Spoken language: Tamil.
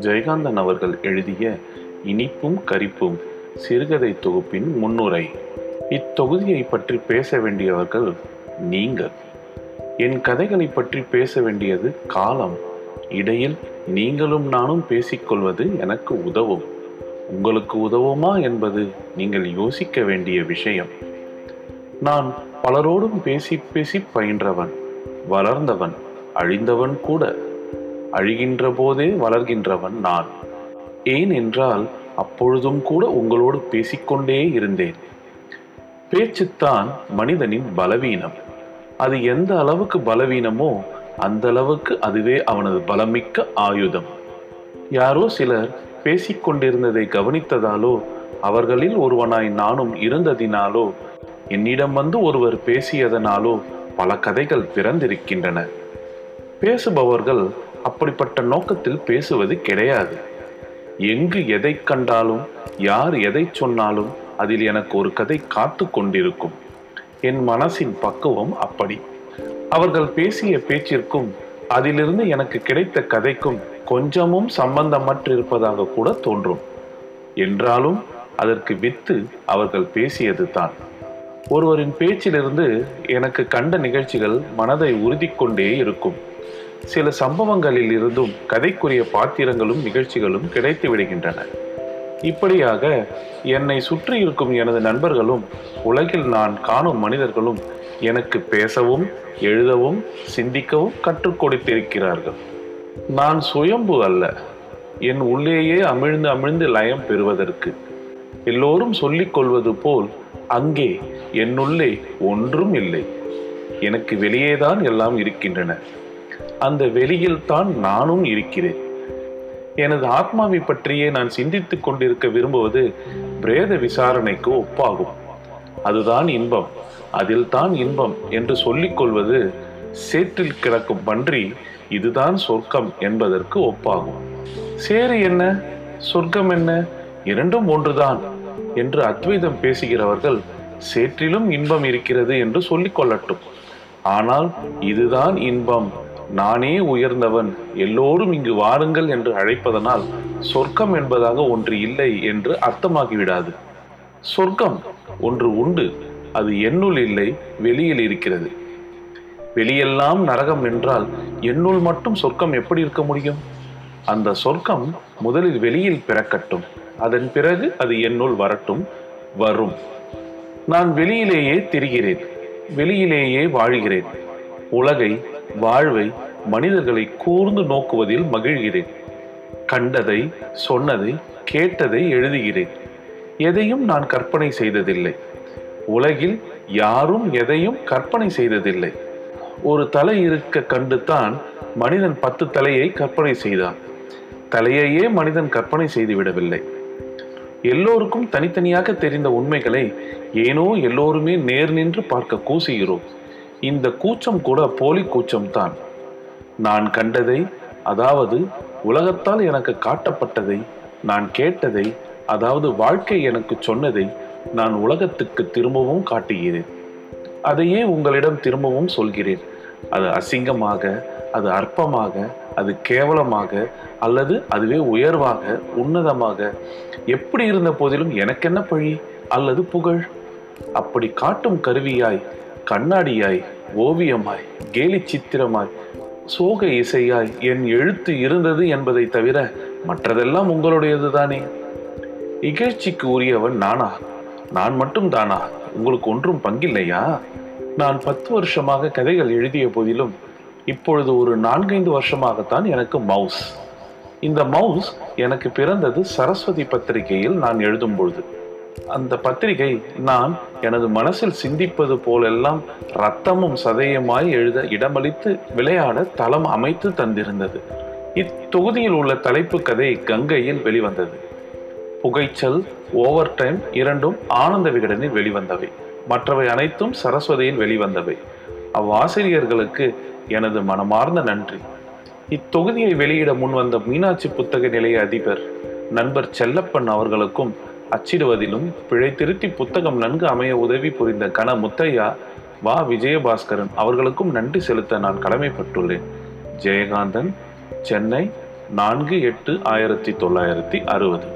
ஜெயகாந்தன் அவர்கள் எழுதிய இனிப்பும் கரிப்பும் சிறுகதை தொகுப்பின் முன்னுரை. இத்தொகுதியை பற்றி பேச வேண்டியவர்கள் நீங்கள். என் கதைகளை பற்றி பேச வேண்டியது காலம். இடையில் நீங்களும் நானும் பேசிக்கொள்வது எனக்கு உதவும். உங்களுக்கு உதவுமா என்பது நீங்கள் யோசிக்க வேண்டிய விஷயம். நான் பலரோடும் பேசி பேசி பயின்றவன் வளர்ந்தவன் அழிந்தவன் கூட. அழிகின்ற போதே வளர்கின்றவன் நான். ஏன் என்றால் அப்பொழுதும் கூட உங்களோடு பேசிக்கொண்டே இருந்தேன். பேச்சுத்தான் மனிதனின் பலவீனம். அது எந்த அளவுக்கு பலவீனமோ அந்த அளவுக்கு அதுவே அவனது பலமிக்க ஆயுதம். யாரோ சிலர் பேசிக்கொண்டிருந்ததை கவனித்ததாலோ அவர்களில் ஒருவனாய் நானும் இருந்ததினாலோ என்னிடம் வந்து ஒருவர் பேசியதனாலோ பல கதைகள் பிறந்திருக்கின்றன. பேசுபவர்கள் அப்படிப்பட்ட நோக்கத்தில் பேசுவது கிடையாது. எங்கு எதை கண்டாலும் யார் எதை சொன்னாலும் அதில் எனக்கு ஒரு கதை காத்து கொண்டிருக்கும். என் மனசின் பக்குவம் அப்படி. அவர்கள் பேசிய பேச்சிற்கும் அதிலிருந்து எனக்கு கிடைத்த கதைக்கும் கொஞ்சமும் சம்பந்தமற்றிருப்பதாக கூட தோன்றும். என்றாலும் அதற்கு வித்து அவர்கள் பேசியது தான் ஒருவரின் பேச்சிலிருந்து எனக்கு கண்ட நிகழ்ச்சிகள் மனதை உறுதி கொண்டே இருக்கும். சில சம்பவங்களில் இருந்தும் கதைக்குரிய பாத்திரங்களும் நிகழ்ச்சிகளும் கிடைத்து விடுகின்றன. இப்படியாக என்னை சுற்றி இருக்கும் எனது நண்பர்களும் உலகில் நான் காணும் மனிதர்களும் எனக்கு பேசவும் எழுதவும் சிந்திக்கவும் கற்றுக் கொடுத்திருக்கிறார்கள். நான் சுயம்பு அல்ல என் உள்ளேயே அமிழ்ந்து அமிழ்ந்து லயம் பெறுவதற்கு. எல்லோரும் சொல்லிக் கொள்வது போல் அங்கே என்னுள்ளே ஒன்றும் இல்லை. எனக்கு வெளியேதான் எல்லாம் இருக்கின்றன. அந்த வெளியில் தான் நானும் இருக்கிறேன். எனது ஆத்மாவை பற்றியே நான் சிந்தித்துக் கொண்டிருக்க விரும்புவது பிரேத விசாரணைக்கு ஒப்பாகும். அதுதான் இன்பம். அதில் தான் இன்பம் என்று சொல்லிக்கொள்வது சேற்றில் கிடக்கும் பன்றி இதுதான் சொர்க்கம் என்பதற்கு ஒப்பாகும். சேறு என்ன? சொர்க்கம் என்ன? இரண்டும் ஒன்றுதான் என்று அத்வைதம் பேசுகிறவர்கள் சேற்றிலும் இன்பம் இருக்கிறது என்று சொல்லிக் கொள்ளட்டும். ஆனால் இதுதான் இன்பம். நானே உயர்ந்தவன். எல்லோரும் இங்கு வாருங்கள் என்று அழைப்பதனால் சொர்க்கம் என்பதாக ஒன்று இல்லை என்று அர்த்தமாகிவிடாது. சொர்க்கம் ஒன்று உண்டு. அது என்னுள் இல்லை வெளியில் இருக்கிறது. வெளியெல்லாம் நரகம் என்றால் என்னுள் மட்டும் சொர்க்கம் எப்படி இருக்க முடியும்? அந்த சொர்க்கம் முதலில் வெளியில் பிறக்கட்டும். அதன் பிறகு அது என்னுள் வரட்டும் வரும். நான் வெளியிலேயே திரிகிறேன் வெளியிலேயே வாழ்கிறேன். உலகை வாழ்வை மனிதர்களை கூர்ந்து நோக்குவதில் மகிழ்கிறேன். கண்டதை சொன்னதை கேட்டதை எழுதுகிறேன். எதையும் நான் கற்பனை செய்ததில்லை. உலகில் யாரும் எதையும் கற்பனை செய்ததில்லை. ஒரு தலை இருக்க கண்டுதான் மனிதன் பத்து தலையை கற்பனை செய்தான். தலையையே மனிதன் கற்பனை செய்துவிடவில்லை. எல்லோருக்கும் தனித்தனியாக தெரிந்த உண்மைகளை ஏனோ எல்லோருமே நேர் நின்று பார்க்க கூசுகிறோம். இந்த கூச்சம் கூட போலி கூச்சம் தான். நான் கண்டதை அதாவது உலகத்தால் எனக்கு காட்டப்பட்டதை நான் கேட்டதை அதாவது வாழ்க்கை எனக்கு சொன்னதை நான் உலகத்துக்கு திரும்பவும் காட்டுகிறேன். அதையே உங்களிடம் திரும்பவும் சொல்கிறேன். அது அசிங்கமாக அது அற்பமாக அது கேவலமாக அல்லது அதுவே உயர்வாக உன்னதமாக எப்படி இருந்த போதிலும் எனக்கென்ன பழி? அல்லது புகழ்? அப்படி காட்டும் கருவியாய் கண்ணாடியாய் ஓவியமாய் கேலி சித்திரமாய் சோக இசையாய் என் எழுத்து இருந்தது என்பதை தவிர மற்றதெல்லாம் உங்களுடையது தானே? இகழ்ச்சிக்கு உரியவன் நானா? நான் மட்டும் தானா? உங்களுக்கு ஒன்றும் பங்கில்லையா? நான் பத்து வருஷமாக கதைகள் எழுதிய போதிலும் இப்பொழுது ஒரு நான்கைந்து வருஷமாகத்தான் எனக்கு மவுஸ். இந்த மவுஸ் எனக்கு பிறந்தது சரஸ்வதி பத்திரிகையில் நான் எழுதும் பொழுது. அந்த பத்திரிகை நான் எனது மனசில் சிந்திப்பது போலெல்லாம் ரத்தமும் சதயமாய் எழுத இடமளித்து விளையாட தளம் அமைத்து தந்திருந்தது. இத்தொகுதியில் உள்ள தலைப்பு கதை கங்கையில் வெளிவந்தது. புகைச்சல் ஓவர் டைம் இரண்டும் ஆனந்த விகடனில் வெளிவந்தவை. மற்றவை அனைத்தும் சரஸ்வதியில் வெளிவந்தவை. அவ்வாசிரியர்களுக்கு எனது மனமார்ந்த நன்றி. இத்தொகுதியை வெளியிட முன்வந்த மீனாட்சி புத்தக நிலைய அதிபர் நண்பர் செல்லப்பன் அவர்களுக்கும் அச்சிடுவதிலும் பிழை திருத்தி புத்தகம் நன்கு அமைய உதவி புரிந்த கன முத்தையா வா விஜயபாஸ்கரன் அவர்களுக்கும் நன்றி செலுத்த நான் கடமைப்பட்டுள்ளேன். ஜெயகாந்தன் சென்னை நான்கு எட்டு ஆயிரத்தி தொள்ளாயிரத்தி அறுபது.